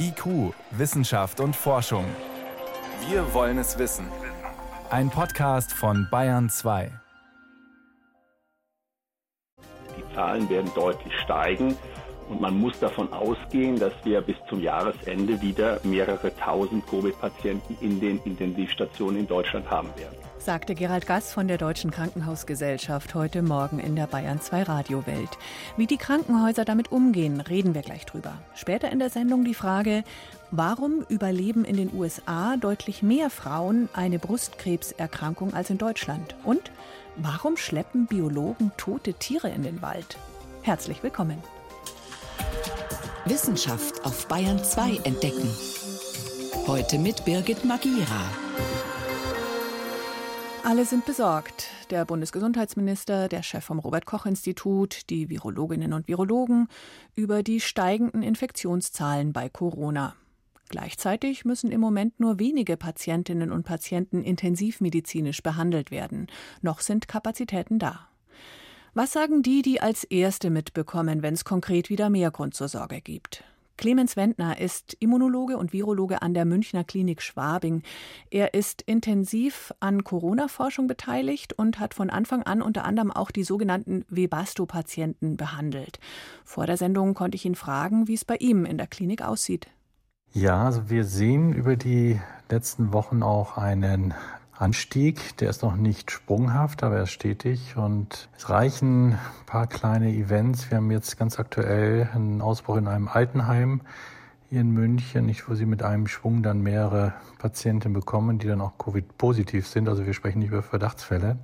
IQ, Wissenschaft und Forschung. Wir wollen es wissen. Ein Podcast von Bayern 2. Die Zahlen werden deutlich steigen. Und man muss davon ausgehen, dass wir bis zum Jahresende wieder mehrere tausend Covid-Patienten in den Intensivstationen in Deutschland haben werden. Sagte Gerald Gass von der Deutschen Krankenhausgesellschaft heute Morgen in der Bayern 2 Radiowelt. Wie die Krankenhäuser damit umgehen, reden wir gleich drüber. Später in der Sendung die Frage, warum überleben in den USA deutlich mehr Frauen eine Brustkrebserkrankung als in Deutschland? Und warum schleppen Biologen tote Tiere in den Wald? Herzlich willkommen. Wissenschaft auf Bayern 2 entdecken. Heute mit Birgit Magira. Alle sind besorgt. Der Bundesgesundheitsminister, der Chef vom Robert Koch Institut, die Virologinnen und Virologen über die steigenden Infektionszahlen bei Corona. Gleichzeitig müssen im Moment nur wenige Patientinnen und Patienten intensivmedizinisch behandelt werden. Noch sind Kapazitäten da. Was sagen die, die als Erste mitbekommen, wenn es konkret wieder mehr Grund zur Sorge gibt? Clemens Wendner ist Immunologe und Virologe an der Münchner Klinik Schwabing. Er ist intensiv an Corona-Forschung beteiligt und hat von Anfang an unter anderem auch die sogenannten Webasto-Patienten behandelt. Vor der Sendung konnte ich ihn fragen, wie es bei ihm in der Klinik aussieht. Ja, also wir sehen über die letzten Wochen auch einen Anstieg. Der ist noch nicht sprunghaft, aber er ist stetig und es reichen ein paar kleine Events. Wir haben jetzt ganz aktuell einen Ausbruch in einem Altenheim hier in München, nicht wo sie mit einem Schwung dann mehrere Patienten bekommen, die dann auch Covid-positiv sind. Also wir sprechen nicht über Verdachtsfälle.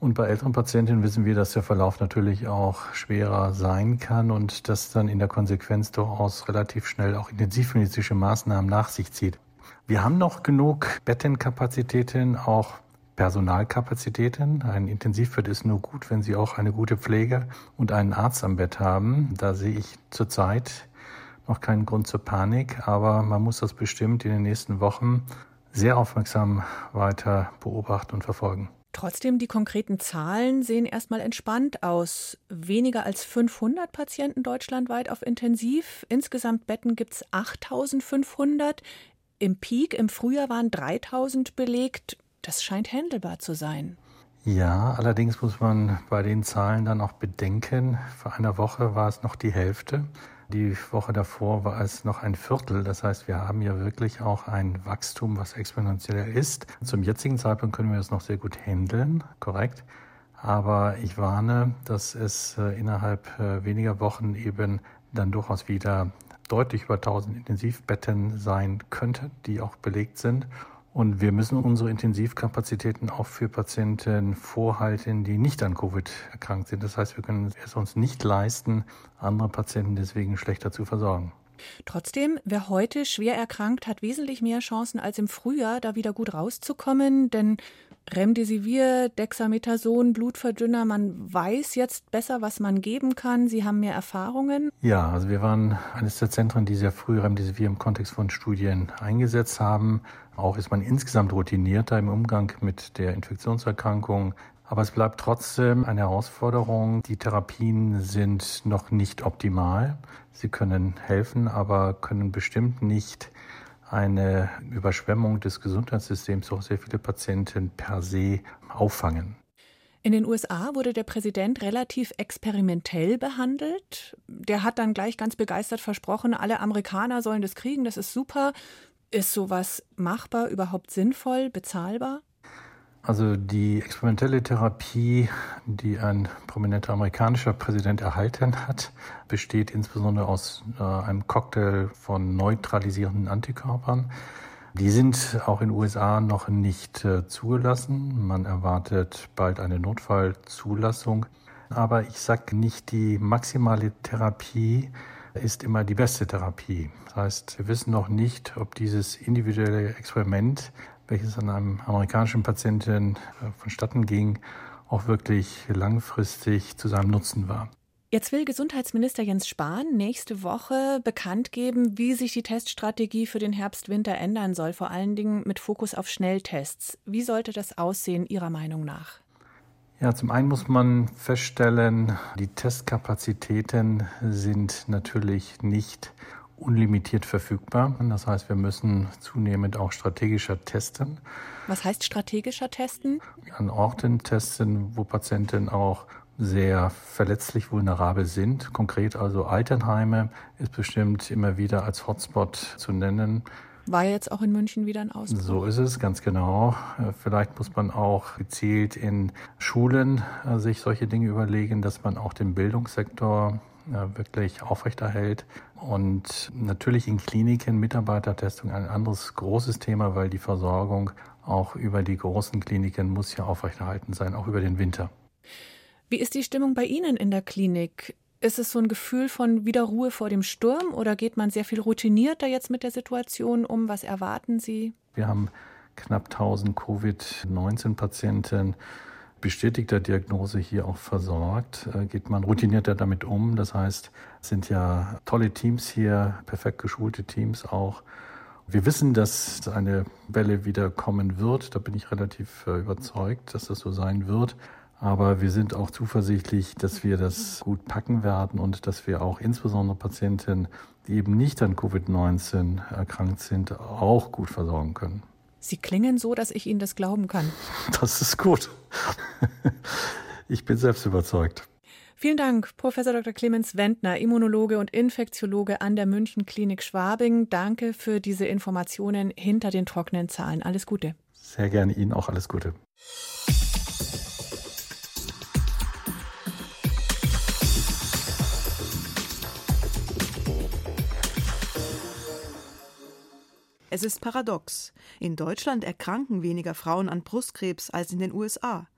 Und bei älteren Patientinnen wissen wir, dass der Verlauf natürlich auch schwerer sein kann und das dann in der Konsequenz durchaus relativ schnell auch intensivmedizinische Maßnahmen nach sich zieht. Wir haben noch genug Bettenkapazitäten, auch Personalkapazitäten. Ein Intensivbett ist nur gut, wenn Sie auch eine gute Pflege und einen Arzt am Bett haben. Da sehe ich zurzeit noch keinen Grund zur Panik, aber man muss das bestimmt in den nächsten Wochen sehr aufmerksam weiter beobachten und verfolgen. Trotzdem, die konkreten Zahlen sehen erstmal entspannt aus. Weniger als 500 Patienten deutschlandweit auf Intensiv. Insgesamt Betten gibt es 8500. Im Peak im Frühjahr waren 3000 belegt. Das scheint handelbar zu sein. Ja, allerdings muss man bei den Zahlen dann auch bedenken, vor einer Woche war es noch die Hälfte. Die Woche davor war es noch ein Viertel. Das heißt, wir haben ja wirklich auch ein Wachstum, was exponentiell ist. Zum jetzigen Zeitpunkt können wir es noch sehr gut handeln, korrekt. Aber ich warne, dass es äh, innerhalb äh, weniger Wochen eben dann durchaus wieder deutlich über 1000 Intensivbetten sein könnte, die auch belegt sind. Und wir müssen unsere Intensivkapazitäten auch für Patienten vorhalten, die nicht an Covid erkrankt sind. Das heißt, wir können es uns nicht leisten, andere Patienten deswegen schlechter zu versorgen. Trotzdem, wer heute schwer erkrankt, hat wesentlich mehr Chancen als im Frühjahr, da wieder gut rauszukommen, denn Remdesivir, Dexamethason, Blutverdünner, man weiß jetzt besser, was man geben kann. Sie haben mehr Erfahrungen. Ja, also wir waren eines der Zentren, die sehr früh Remdesivir im Kontext von Studien eingesetzt haben. Auch ist man insgesamt routinierter im Umgang mit der Infektionserkrankung. Aber es bleibt trotzdem eine Herausforderung. Die Therapien sind noch nicht optimal. Sie können helfen, aber können bestimmt nicht eine Überschwemmung des Gesundheitssystems auch sehr viele Patienten per se auffangen. In den USA wurde der Präsident relativ experimentell behandelt. Der hat dann gleich ganz begeistert versprochen, alle Amerikaner sollen das kriegen, das ist super. Ist sowas machbar, überhaupt sinnvoll, bezahlbar? Also die experimentelle Therapie, die ein prominenter amerikanischer Präsident erhalten hat, besteht insbesondere aus äh, einem Cocktail von neutralisierenden Antikörpern. Die sind auch in den USA noch nicht äh, zugelassen. Man erwartet bald eine Notfallzulassung. Aber ich sage nicht, die maximale Therapie ist immer die beste Therapie. Das heißt, wir wissen noch nicht, ob dieses individuelle Experiment welches an einem amerikanischen Patienten äh, vonstatten ging, auch wirklich langfristig zu seinem Nutzen war. Jetzt will Gesundheitsminister Jens Spahn nächste Woche bekannt geben, wie sich die Teststrategie für den Herbst-Winter ändern soll, vor allen Dingen mit Fokus auf Schnelltests. Wie sollte das aussehen Ihrer Meinung nach? Ja, zum einen muss man feststellen, die Testkapazitäten sind natürlich nicht unlimitiert verfügbar. Das heißt, wir müssen zunehmend auch strategischer testen. Was heißt strategischer testen? An Orten testen, wo Patienten auch sehr verletzlich vulnerabel sind. Konkret also Altenheime ist bestimmt immer wieder als Hotspot zu nennen. War jetzt auch in München wieder ein Ausbruch? So ist es, ganz genau. Vielleicht muss man auch gezielt in Schulen äh, sich solche Dinge überlegen, dass man auch den Bildungssektor wirklich aufrechterhält. Und natürlich in Kliniken Mitarbeitertestung ein anderes großes Thema, weil die Versorgung auch über die großen Kliniken muss ja aufrechterhalten sein, auch über den Winter. Wie ist die Stimmung bei Ihnen in der Klinik? Ist es so ein Gefühl von wieder Ruhe vor dem Sturm oder geht man sehr viel routinierter jetzt mit der Situation um? Was erwarten Sie? Wir haben knapp 1000 Covid-19-Patienten bestätigter Diagnose hier auch versorgt, äh, geht man routinierter damit um. Das heißt, es sind ja tolle Teams hier, perfekt geschulte Teams auch. Wir wissen, dass eine Welle wieder kommen wird. Da bin ich relativ äh, überzeugt, dass das so sein wird. Aber wir sind auch zuversichtlich, dass wir das gut packen werden und dass wir auch insbesondere Patienten, die eben nicht an Covid-19 erkrankt sind, auch gut versorgen können. Sie klingen so, dass ich Ihnen das glauben kann. Das ist gut. Ich bin selbst überzeugt. Vielen Dank, Professor Dr. Clemens Wendner, Immunologe und Infektiologe an der München Klinik Schwabing. Danke für diese Informationen hinter den trockenen Zahlen. Alles Gute. Sehr gerne Ihnen auch alles Gute. Es ist paradox. In Deutschland erkranken weniger Frauen an Brustkrebs als in den USA.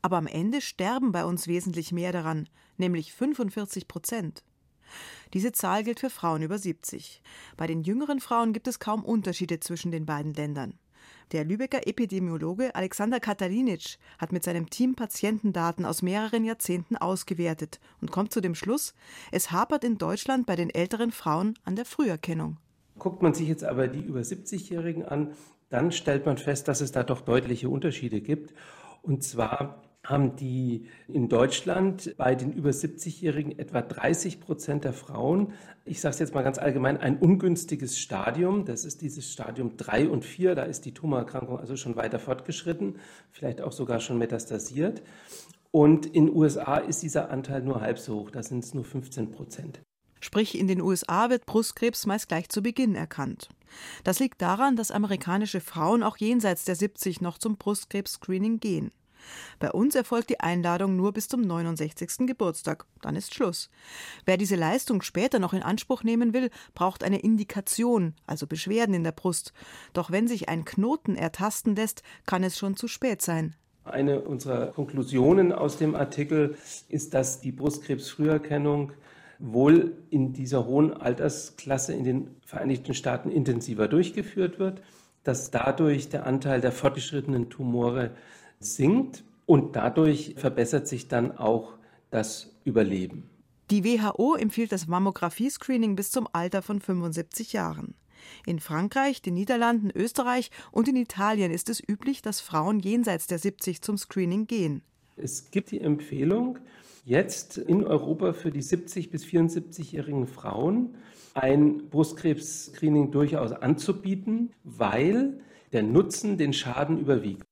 Aber am Ende sterben bei uns wesentlich mehr daran, nämlich 45 Prozent. Diese Zahl gilt für Frauen über 70. Bei den jüngeren Frauen gibt es kaum Unterschiede zwischen den beiden Ländern. Der Lübecker Epidemiologe Alexander Katalinic hat mit seinem Team Patientendaten aus mehreren Jahrzehnten ausgewertet und kommt zu dem Schluss, es hapert in Deutschland bei den älteren Frauen an der Früherkennung. Guckt man sich jetzt aber die über 70-Jährigen an, dann stellt man fest, dass es da doch deutliche Unterschiede gibt. Und zwar haben die in Deutschland bei den über 70-Jährigen etwa 30 Prozent der Frauen, ich sage es jetzt mal ganz allgemein, ein ungünstiges Stadium. Das ist dieses Stadium 3 und 4. Da ist die Tumorerkrankung also schon weiter fortgeschritten, vielleicht auch sogar schon metastasiert. Und in den USA ist dieser Anteil nur halb so hoch, da sind es nur 15 Prozent. Sprich, in den USA wird Brustkrebs meist gleich zu Beginn erkannt. Das liegt daran, dass amerikanische Frauen auch jenseits der 70 noch zum Brustkrebs-Screening gehen. Bei uns erfolgt die Einladung nur bis zum 69. Geburtstag. Dann ist Schluss. Wer diese Leistung später noch in Anspruch nehmen will, braucht eine Indikation, also Beschwerden in der Brust. Doch wenn sich ein Knoten ertasten lässt, kann es schon zu spät sein. Eine unserer Konklusionen aus dem Artikel ist, dass die Brustkrebsfrüherkennung wohl in dieser hohen Altersklasse in den Vereinigten Staaten intensiver durchgeführt wird, dass dadurch der Anteil der fortgeschrittenen Tumore sinkt und dadurch verbessert sich dann auch das Überleben. Die WHO empfiehlt das Mammographie-Screening bis zum Alter von 75 Jahren. In Frankreich, den Niederlanden, Österreich und in Italien ist es üblich, dass Frauen jenseits der 70 zum Screening gehen. Es gibt die Empfehlung, jetzt in Europa für die 70 bis 74-jährigen Frauen ein Brustkrebs-Screening durchaus anzubieten, weil der Nutzen den Schaden überwiegt.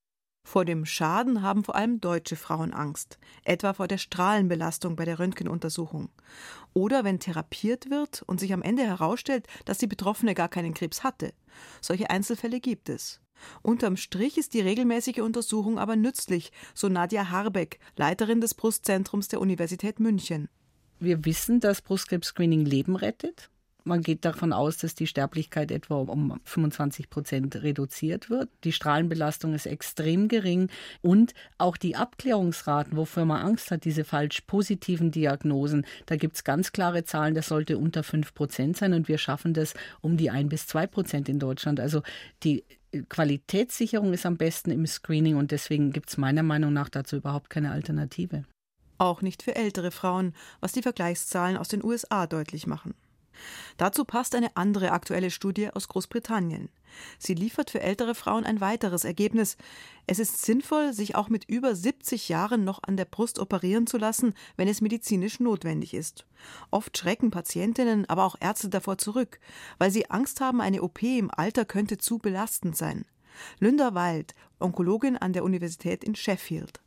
Vor dem Schaden haben vor allem deutsche Frauen Angst, etwa vor der Strahlenbelastung bei der Röntgenuntersuchung. Oder wenn therapiert wird und sich am Ende herausstellt, dass die Betroffene gar keinen Krebs hatte. Solche Einzelfälle gibt es. Unterm Strich ist die regelmäßige Untersuchung aber nützlich, so Nadja Harbeck, Leiterin des Brustzentrums der Universität München. Wir wissen, dass Brustkrebs-Screening Leben rettet. Man geht davon aus, dass die Sterblichkeit etwa um 25 Prozent reduziert wird. Die Strahlenbelastung ist extrem gering und auch die Abklärungsraten, wofür man Angst hat, diese falsch positiven Diagnosen, da gibt es ganz klare Zahlen, das sollte unter 5 Prozent sein und wir schaffen das um die 1 bis 2 Prozent in Deutschland. Also die Qualitätssicherung ist am besten im Screening und deswegen gibt es meiner Meinung nach dazu überhaupt keine Alternative. Auch nicht für ältere Frauen, was die Vergleichszahlen aus den USA deutlich machen. Dazu passt eine andere aktuelle Studie aus Großbritannien. Sie liefert für ältere Frauen ein weiteres Ergebnis. Es ist sinnvoll, sich auch mit über 70 Jahren noch an der Brust operieren zu lassen, wenn es medizinisch notwendig ist. Oft schrecken Patientinnen, aber auch Ärzte davor zurück, weil sie Angst haben, eine OP im Alter könnte zu belastend sein. Lynda Wild, Onkologin an der Universität in Sheffield.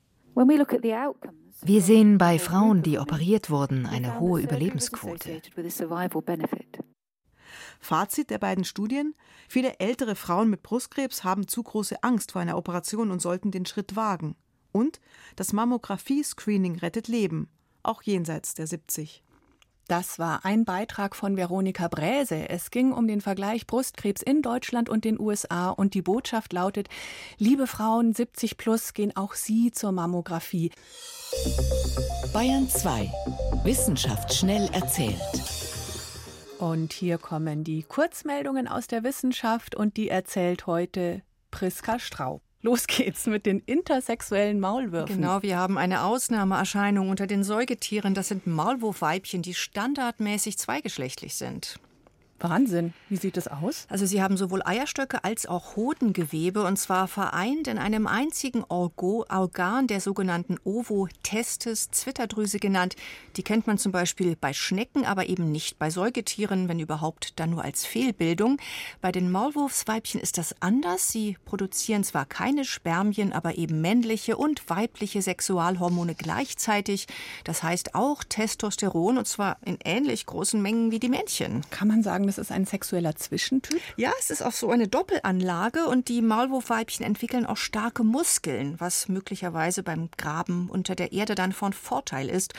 Wir sehen bei Frauen, die operiert wurden, eine hohe Überlebensquote. Fazit der beiden Studien: Viele ältere Frauen mit Brustkrebs haben zu große Angst vor einer Operation und sollten den Schritt wagen. Und das Mammographie-Screening rettet Leben, auch jenseits der 70. Das war ein Beitrag von Veronika Bräse. Es ging um den Vergleich Brustkrebs in Deutschland und den USA und die Botschaft lautet, liebe Frauen 70 plus, gehen auch Sie zur Mammographie. Bayern 2. Wissenschaft schnell erzählt. Und hier kommen die Kurzmeldungen aus der Wissenschaft und die erzählt heute Priska Straub. Los geht's mit den intersexuellen Maulwürfen. Genau, wir haben eine Ausnahmeerscheinung unter den Säugetieren. Das sind Maulwurfweibchen, die standardmäßig zweigeschlechtlich sind. Wahnsinn. Wie sieht es aus? Also sie haben sowohl Eierstöcke als auch Hodengewebe und zwar vereint in einem einzigen Orgo Organ der sogenannten Ovotestis, Zwitterdrüse genannt. Die kennt man zum Beispiel bei Schnecken, aber eben nicht bei Säugetieren, wenn überhaupt dann nur als Fehlbildung. Bei den Maulwurfsweibchen ist das anders. Sie produzieren zwar keine Spermien, aber eben männliche und weibliche Sexualhormone gleichzeitig. Das heißt auch Testosteron und zwar in ähnlich großen Mengen wie die Männchen. Kann man sagen, das ist ein sexueller Zwischentyp? Ja, es ist auch so eine Doppelanlage und die Maulwurfweibchen entwickeln auch starke Muskeln, was möglicherweise beim Graben unter der Erde dann von Vorteil ist.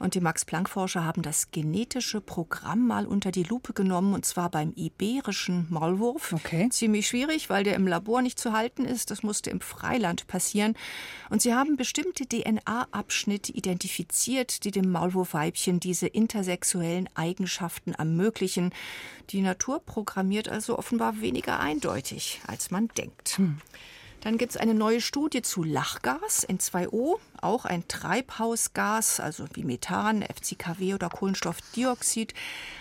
Und die Max-Planck-Forscher haben das genetische Programm mal unter die Lupe genommen, und zwar beim iberischen Maulwurf. Okay. Ziemlich schwierig, weil der im Labor nicht zu halten ist. Das musste im Freiland passieren. Und sie haben bestimmte DNA-Abschnitte identifiziert, die dem Maulwurfweibchen diese intersexuellen Eigenschaften ermöglichen. Die Natur programmiert also offenbar weniger eindeutig, als man denkt. Hm. Dann gibt es eine neue Studie zu Lachgas, N2O, auch ein Treibhausgas, also wie Methan, FCKW oder Kohlenstoffdioxid.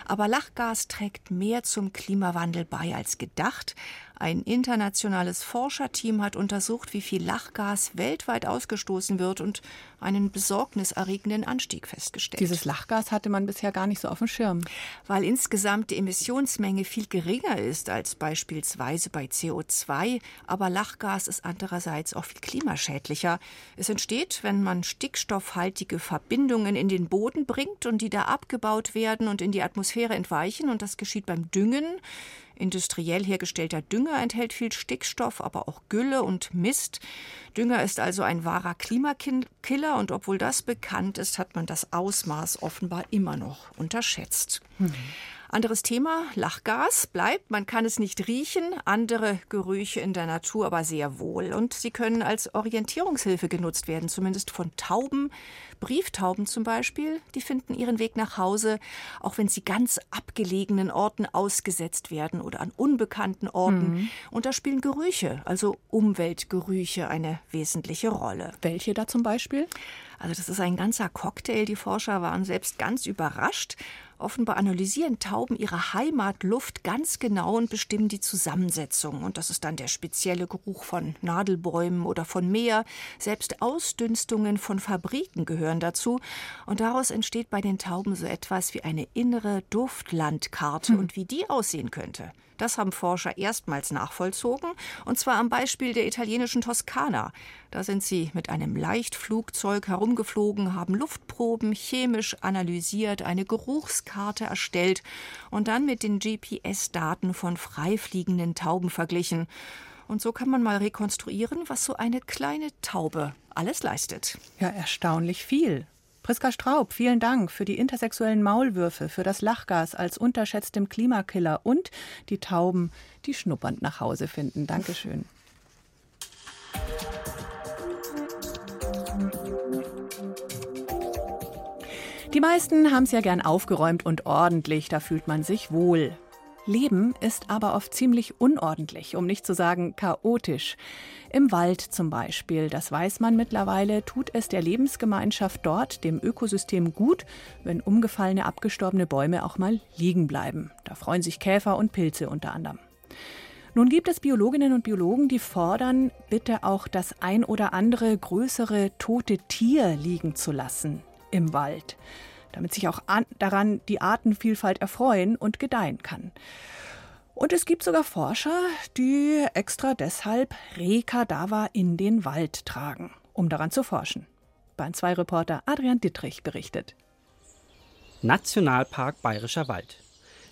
Aber Lachgas trägt mehr zum Klimawandel bei als gedacht. Ein internationales Forscherteam hat untersucht, wie viel Lachgas weltweit ausgestoßen wird und einen besorgniserregenden Anstieg festgestellt. Dieses Lachgas hatte man bisher gar nicht so auf dem Schirm. Weil insgesamt die Emissionsmenge viel geringer ist als beispielsweise bei CO2, aber Lachgas ist andererseits auch viel klimaschädlicher. Es entsteht, wenn man stickstoffhaltige Verbindungen in den Boden bringt und die da abgebaut werden und in die Atmosphäre entweichen und das geschieht beim Düngen. Industriell hergestellter Dünger enthält viel Stickstoff, aber auch Gülle und Mist. Dünger ist also ein wahrer Klimakiller und obwohl das bekannt ist, hat man das Ausmaß offenbar immer noch unterschätzt. Mhm. Anderes Thema, Lachgas bleibt, man kann es nicht riechen, andere Gerüche in der Natur aber sehr wohl. Und sie können als Orientierungshilfe genutzt werden, zumindest von Tauben, Brieftauben zum Beispiel, die finden ihren Weg nach Hause, auch wenn sie ganz abgelegenen Orten ausgesetzt werden oder an unbekannten Orten. Mhm. Und da spielen Gerüche, also Umweltgerüche, eine wesentliche Rolle. Welche da zum Beispiel? Also das ist ein ganzer Cocktail. Die Forscher waren selbst ganz überrascht. Offenbar analysieren Tauben ihre Heimatluft ganz genau und bestimmen die Zusammensetzung. Und das ist dann der spezielle Geruch von Nadelbäumen oder von Meer. Selbst Ausdünstungen von Fabriken gehören dazu. Und daraus entsteht bei den Tauben so etwas wie eine innere Duftlandkarte. Hm. Und wie die aussehen könnte, das haben Forscher erstmals nachvollzogen, und zwar am Beispiel der italienischen Toskana. Da sind sie mit einem Leichtflugzeug herumgeflogen, haben Luftproben chemisch analysiert, eine Geruchskarte erstellt und dann mit den GPS-Daten von freifliegenden Tauben verglichen. Und so kann man mal rekonstruieren, was so eine kleine Taube alles leistet. Ja, erstaunlich viel. Priska Straub, vielen Dank für die intersexuellen Maulwürfe, für das Lachgas als unterschätztem Klimakiller und die Tauben, die schnuppernd nach Hause finden. Dankeschön. Die meisten haben es ja gern aufgeräumt und ordentlich, da fühlt man sich wohl. Leben ist aber oft ziemlich unordentlich, um nicht zu sagen chaotisch. Im Wald zum Beispiel, das weiß man mittlerweile, tut es der Lebensgemeinschaft dort, dem Ökosystem gut, wenn umgefallene, abgestorbene Bäume auch mal liegen bleiben. Da freuen sich Käfer und Pilze unter anderem. Nun gibt es Biologinnen und Biologen, die fordern, bitte auch das ein oder andere größere tote Tier liegen zu lassen im Wald, damit sich auch an, daran die Artenvielfalt erfreuen und gedeihen kann. Und es gibt sogar Forscher, die extra deshalb Rehkadaver in den Wald tragen, um daran zu forschen. Bahn 2 Reporter Adrian Dittrich berichtet. Nationalpark Bayerischer Wald.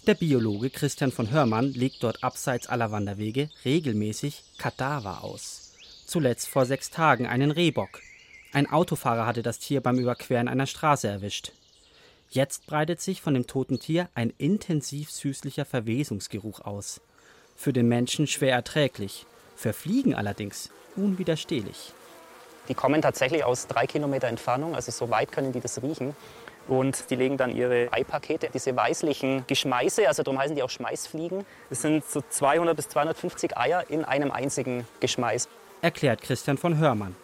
Der Biologe Christian von Hörmann legt dort abseits aller Wanderwege regelmäßig Kadaver aus. Zuletzt vor sechs Tagen einen Rehbock. Ein Autofahrer hatte das Tier beim Überqueren einer Straße erwischt. Jetzt breitet sich von dem toten Tier ein intensiv süßlicher Verwesungsgeruch aus. Für den Menschen schwer erträglich, für Fliegen allerdings unwiderstehlich. Die kommen tatsächlich aus drei Kilometer Entfernung, also so weit können die das riechen. Und die legen dann ihre Eipakete, diese weißlichen Geschmeiße, also darum heißen die auch Schmeißfliegen. Das sind so 200 bis 250 Eier in einem einzigen Geschmeiß. Erklärt Christian von Hörmann.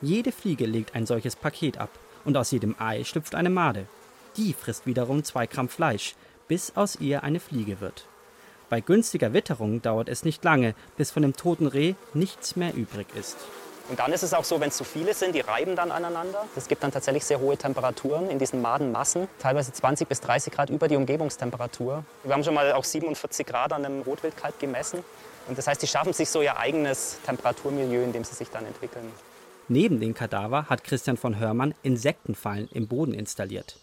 Jede Fliege legt ein solches Paket ab und aus jedem Ei schlüpft eine Made. Die frisst wiederum zwei Gramm Fleisch, bis aus ihr eine Fliege wird. Bei günstiger Witterung dauert es nicht lange, bis von dem toten Reh nichts mehr übrig ist. Und dann ist es auch so, wenn es zu viele sind, die reiben dann aneinander. Es gibt dann tatsächlich sehr hohe Temperaturen in diesen Madenmassen, teilweise 20 bis 30 Grad über die Umgebungstemperatur. Wir haben schon mal auch 47 Grad an einem Rotwildkalb gemessen. Und das heißt, die schaffen sich so ihr eigenes Temperaturmilieu, in dem sie sich dann entwickeln. Neben den Kadaver hat Christian von Hörmann Insektenfallen im Boden installiert.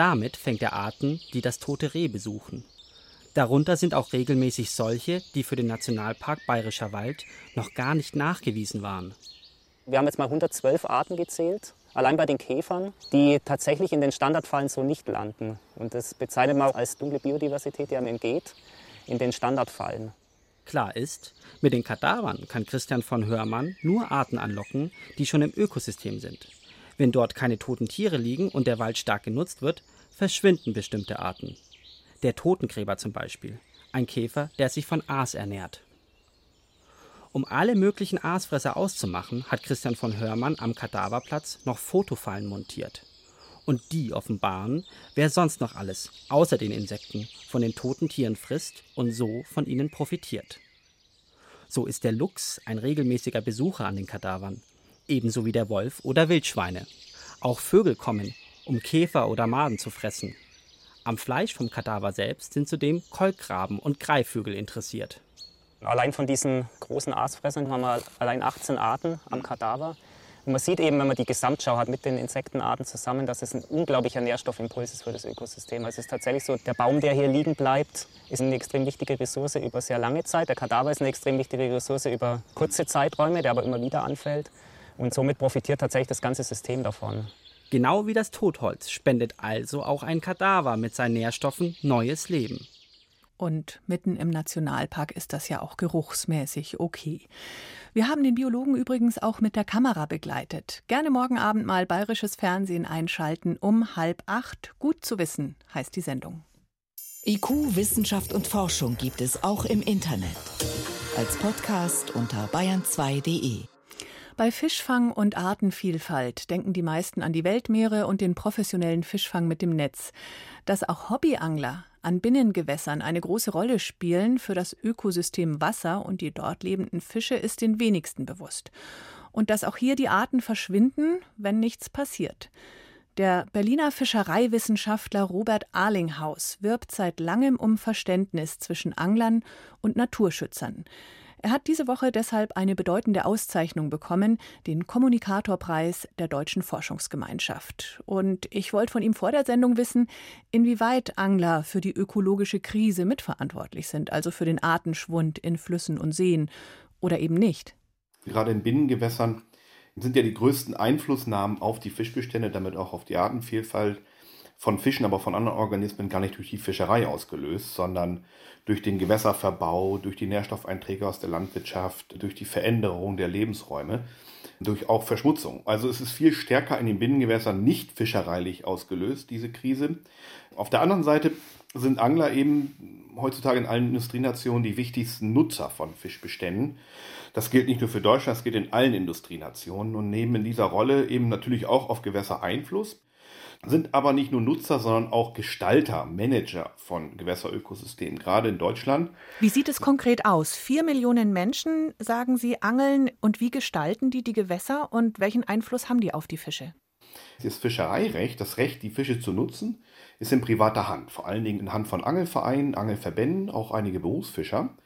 Damit fängt er Arten, die das tote Reh besuchen. Darunter sind auch regelmäßig solche, die für den Nationalpark Bayerischer Wald noch gar nicht nachgewiesen waren. Wir haben jetzt mal 112 Arten gezählt, allein bei den Käfern, die tatsächlich in den Standardfallen so nicht landen. Und das bezeichnet man als dunkle Biodiversität, die einem entgeht, in den Standardfallen. Klar ist, mit den Kadavern kann Christian von Hörmann nur Arten anlocken, die schon im Ökosystem sind. Wenn dort keine toten Tiere liegen und der Wald stark genutzt wird, verschwinden bestimmte Arten. Der Totengräber zum Beispiel, ein Käfer, der sich von Aas ernährt. Um alle möglichen Aasfresser auszumachen, hat Christian von Hörmann am Kadaverplatz noch Fotofallen montiert. Und die offenbaren, wer sonst noch alles, außer den Insekten, von den toten Tieren frisst und so von ihnen profitiert. So ist der Luchs ein regelmäßiger Besucher an den Kadavern, ebenso wie der Wolf oder Wildschweine. Auch Vögel kommen, um Käfer oder Maden zu fressen. Am Fleisch vom Kadaver selbst sind zudem Kolkraben und Greifvögel interessiert. Allein von diesen großen Aasfressern haben wir allein 18 Arten am Kadaver. Und man sieht eben, wenn man die Gesamtschau hat mit den Insektenarten zusammen, dass es ein unglaublicher Nährstoffimpuls ist für das Ökosystem. Also es ist tatsächlich so, der Baum, der hier liegen bleibt, ist eine extrem wichtige Ressource über sehr lange Zeit. Der Kadaver ist eine extrem wichtige Ressource über kurze Zeiträume, der aber immer wieder anfällt. Und somit profitiert tatsächlich das ganze System davon. Genau wie das Totholz spendet also auch ein Kadaver mit seinen Nährstoffen neues Leben. Und mitten im Nationalpark ist das ja auch geruchsmäßig okay. Wir haben den Biologen übrigens auch mit der Kamera begleitet. Gerne morgen Abend mal bayerisches Fernsehen einschalten um halb acht. Gut zu wissen heißt die Sendung. IQ, Wissenschaft und Forschung gibt es auch im Internet. Als Podcast unter bayern2.de. Bei Fischfang und Artenvielfalt denken die meisten an die Weltmeere und den professionellen Fischfang mit dem Netz. Dass auch Hobbyangler an Binnengewässern eine große Rolle spielen für das Ökosystem Wasser und die dort lebenden Fische, ist den wenigsten bewusst. Und dass auch hier die Arten verschwinden, wenn nichts passiert. Der Berliner Fischereiwissenschaftler Robert Arlinghaus wirbt seit langem um Verständnis zwischen Anglern und Naturschützern. Er hat diese Woche deshalb eine bedeutende Auszeichnung bekommen, den Kommunikatorpreis der Deutschen Forschungsgemeinschaft. Und ich wollte von ihm vor der Sendung wissen, inwieweit Angler für die ökologische Krise mitverantwortlich sind, also für den Artenschwund in Flüssen und Seen oder eben nicht. Gerade in Binnengewässern sind ja die größten Einflussnahmen auf die Fischbestände, damit auch auf die Artenvielfalt von Fischen, aber von anderen Organismen gar nicht durch die Fischerei ausgelöst, sondern durch den Gewässerverbau, durch die Nährstoffeinträge aus der Landwirtschaft, durch die Veränderung der Lebensräume, durch auch Verschmutzung. Also es ist viel stärker in den Binnengewässern nicht fischereilich ausgelöst, diese Krise. Auf der anderen Seite sind Angler eben heutzutage in allen Industrienationen die wichtigsten Nutzer von Fischbeständen. Das gilt nicht nur für Deutschland, das gilt in allen Industrienationen und nehmen in dieser Rolle eben natürlich auch auf Gewässer Einfluss sind aber nicht nur Nutzer, sondern auch Gestalter, Manager von Gewässerökosystemen, gerade in Deutschland. Wie sieht es konkret aus? Vier Millionen Menschen, sagen Sie, angeln und wie gestalten die die Gewässer und welchen Einfluss haben die auf die Fische? Das Fischereirecht, das Recht, die Fische zu nutzen, ist in privater Hand, vor allen Dingen in Hand von Angelvereinen, Angelverbänden, auch einige Berufsfischer.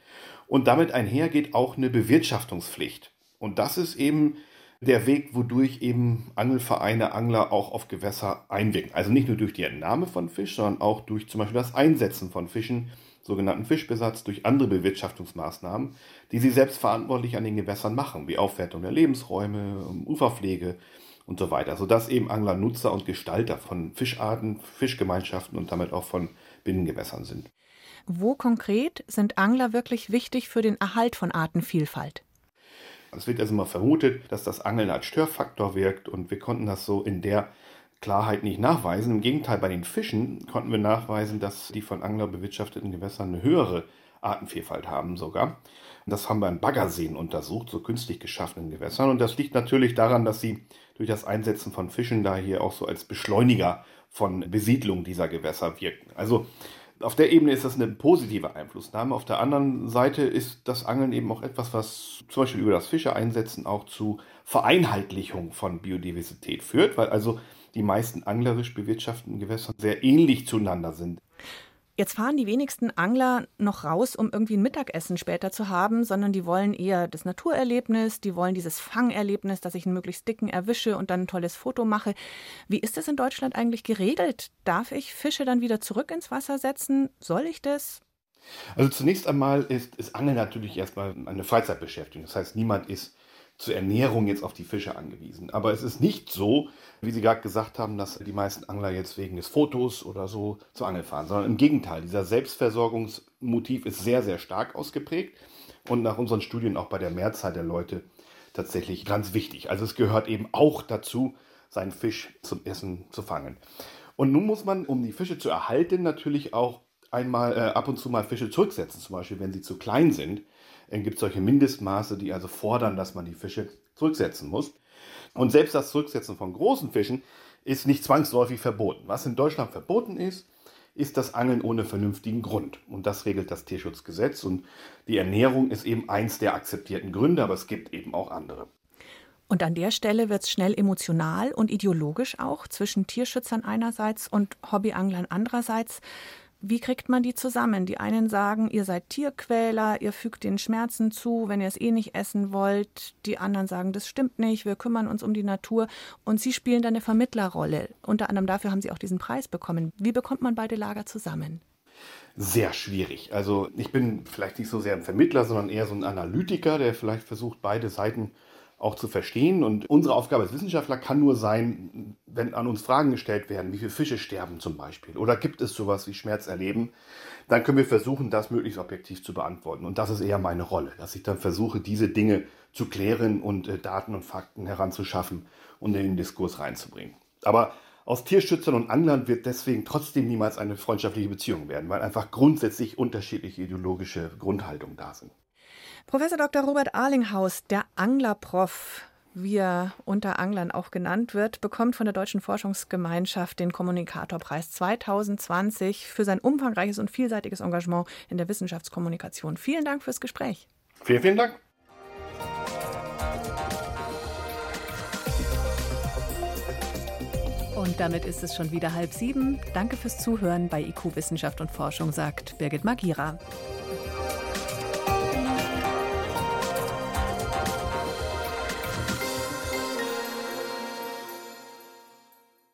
Und damit einher geht auch eine Bewirtschaftungspflicht. Und das ist eben der Weg, wodurch eben Angelvereine, Angler auch auf Gewässer einwirken. Also nicht nur durch die Entnahme von Fisch, sondern auch durch zum Beispiel das Einsetzen von Fischen, sogenannten Fischbesatz, durch andere Bewirtschaftungsmaßnahmen, die sie selbst verantwortlich an den Gewässern machen, wie Aufwertung der Lebensräume, Uferpflege und so weiter, sodass eben Angler Nutzer und Gestalter von Fischarten, Fischgemeinschaften und damit auch von Binnengewässern sind. Wo konkret sind Angler wirklich wichtig für den Erhalt von Artenvielfalt? Es wird also immer vermutet, dass das Angeln als Störfaktor wirkt und wir konnten das so in der Klarheit nicht nachweisen. Im Gegenteil, bei den Fischen konnten wir nachweisen, dass die von Angler bewirtschafteten Gewässer eine höhere Artenvielfalt haben sogar. Das haben wir in Baggerseen untersucht, so künstlich geschaffenen Gewässern. Und das liegt natürlich daran, dass sie durch das Einsetzen von Fischen da hier auch so als Beschleuniger von Besiedlung dieser Gewässer wirken. Also auf der Ebene ist das eine positive Einflussnahme. Auf der anderen Seite ist das Angeln eben auch etwas, was zum Beispiel über das Fische einsetzen auch zu Vereinheitlichung von Biodiversität führt, weil also die meisten anglerisch bewirtschafteten Gewässer sehr ähnlich zueinander sind. Jetzt fahren die wenigsten Angler noch raus, um irgendwie ein Mittagessen später zu haben, sondern die wollen eher das Naturerlebnis, die wollen dieses Fangerlebnis, dass ich einen möglichst dicken erwische und dann ein tolles Foto mache. Wie ist das in Deutschland eigentlich geregelt? Darf ich Fische dann wieder zurück ins Wasser setzen? Soll ich das? Also zunächst einmal ist, ist Angeln natürlich erstmal eine Freizeitbeschäftigung. Das heißt, niemand ist zur Ernährung jetzt auf die Fische angewiesen. Aber es ist nicht so, wie Sie gerade gesagt haben, dass die meisten Angler jetzt wegen des Fotos oder so zur Angel fahren, sondern im Gegenteil, dieser Selbstversorgungsmotiv ist sehr, sehr stark ausgeprägt und nach unseren Studien auch bei der Mehrzahl der Leute tatsächlich ganz wichtig. Also es gehört eben auch dazu, seinen Fisch zum Essen zu fangen. Und nun muss man, um die Fische zu erhalten, natürlich auch einmal äh, ab und zu mal Fische zurücksetzen, zum Beispiel wenn sie zu klein sind gibt es solche Mindestmaße, die also fordern, dass man die Fische zurücksetzen muss. Und selbst das Zurücksetzen von großen Fischen ist nicht zwangsläufig verboten. Was in Deutschland verboten ist, ist das Angeln ohne vernünftigen Grund. Und das regelt das Tierschutzgesetz. Und die Ernährung ist eben eins der akzeptierten Gründe, aber es gibt eben auch andere. Und an der Stelle wird es schnell emotional und ideologisch auch zwischen Tierschützern einerseits und Hobbyanglern andererseits. Wie kriegt man die zusammen? Die einen sagen, ihr seid Tierquäler, ihr fügt den Schmerzen zu, wenn ihr es eh nicht essen wollt. Die anderen sagen, das stimmt nicht, wir kümmern uns um die Natur. Und sie spielen da eine Vermittlerrolle. Unter anderem dafür haben sie auch diesen Preis bekommen. Wie bekommt man beide Lager zusammen? Sehr schwierig. Also ich bin vielleicht nicht so sehr ein Vermittler, sondern eher so ein Analytiker, der vielleicht versucht, beide Seiten auch zu verstehen. Und unsere Aufgabe als Wissenschaftler kann nur sein, wenn an uns Fragen gestellt werden, wie viele Fische sterben zum Beispiel, oder gibt es sowas wie Schmerz erleben, dann können wir versuchen, das möglichst objektiv zu beantworten. Und das ist eher meine Rolle, dass ich dann versuche, diese Dinge zu klären und äh, Daten und Fakten heranzuschaffen und in den Diskurs reinzubringen. Aber aus Tierschützern und Anglern wird deswegen trotzdem niemals eine freundschaftliche Beziehung werden, weil einfach grundsätzlich unterschiedliche ideologische Grundhaltungen da sind. Professor Dr. Robert Arlinghaus, der Anglerprof, wie er unter Anglern auch genannt wird, bekommt von der Deutschen Forschungsgemeinschaft den Kommunikatorpreis 2020 für sein umfangreiches und vielseitiges Engagement in der Wissenschaftskommunikation. Vielen Dank fürs Gespräch. Vielen, vielen Dank. Und damit ist es schon wieder halb sieben. Danke fürs Zuhören bei IQ Wissenschaft und Forschung, sagt Birgit Magira.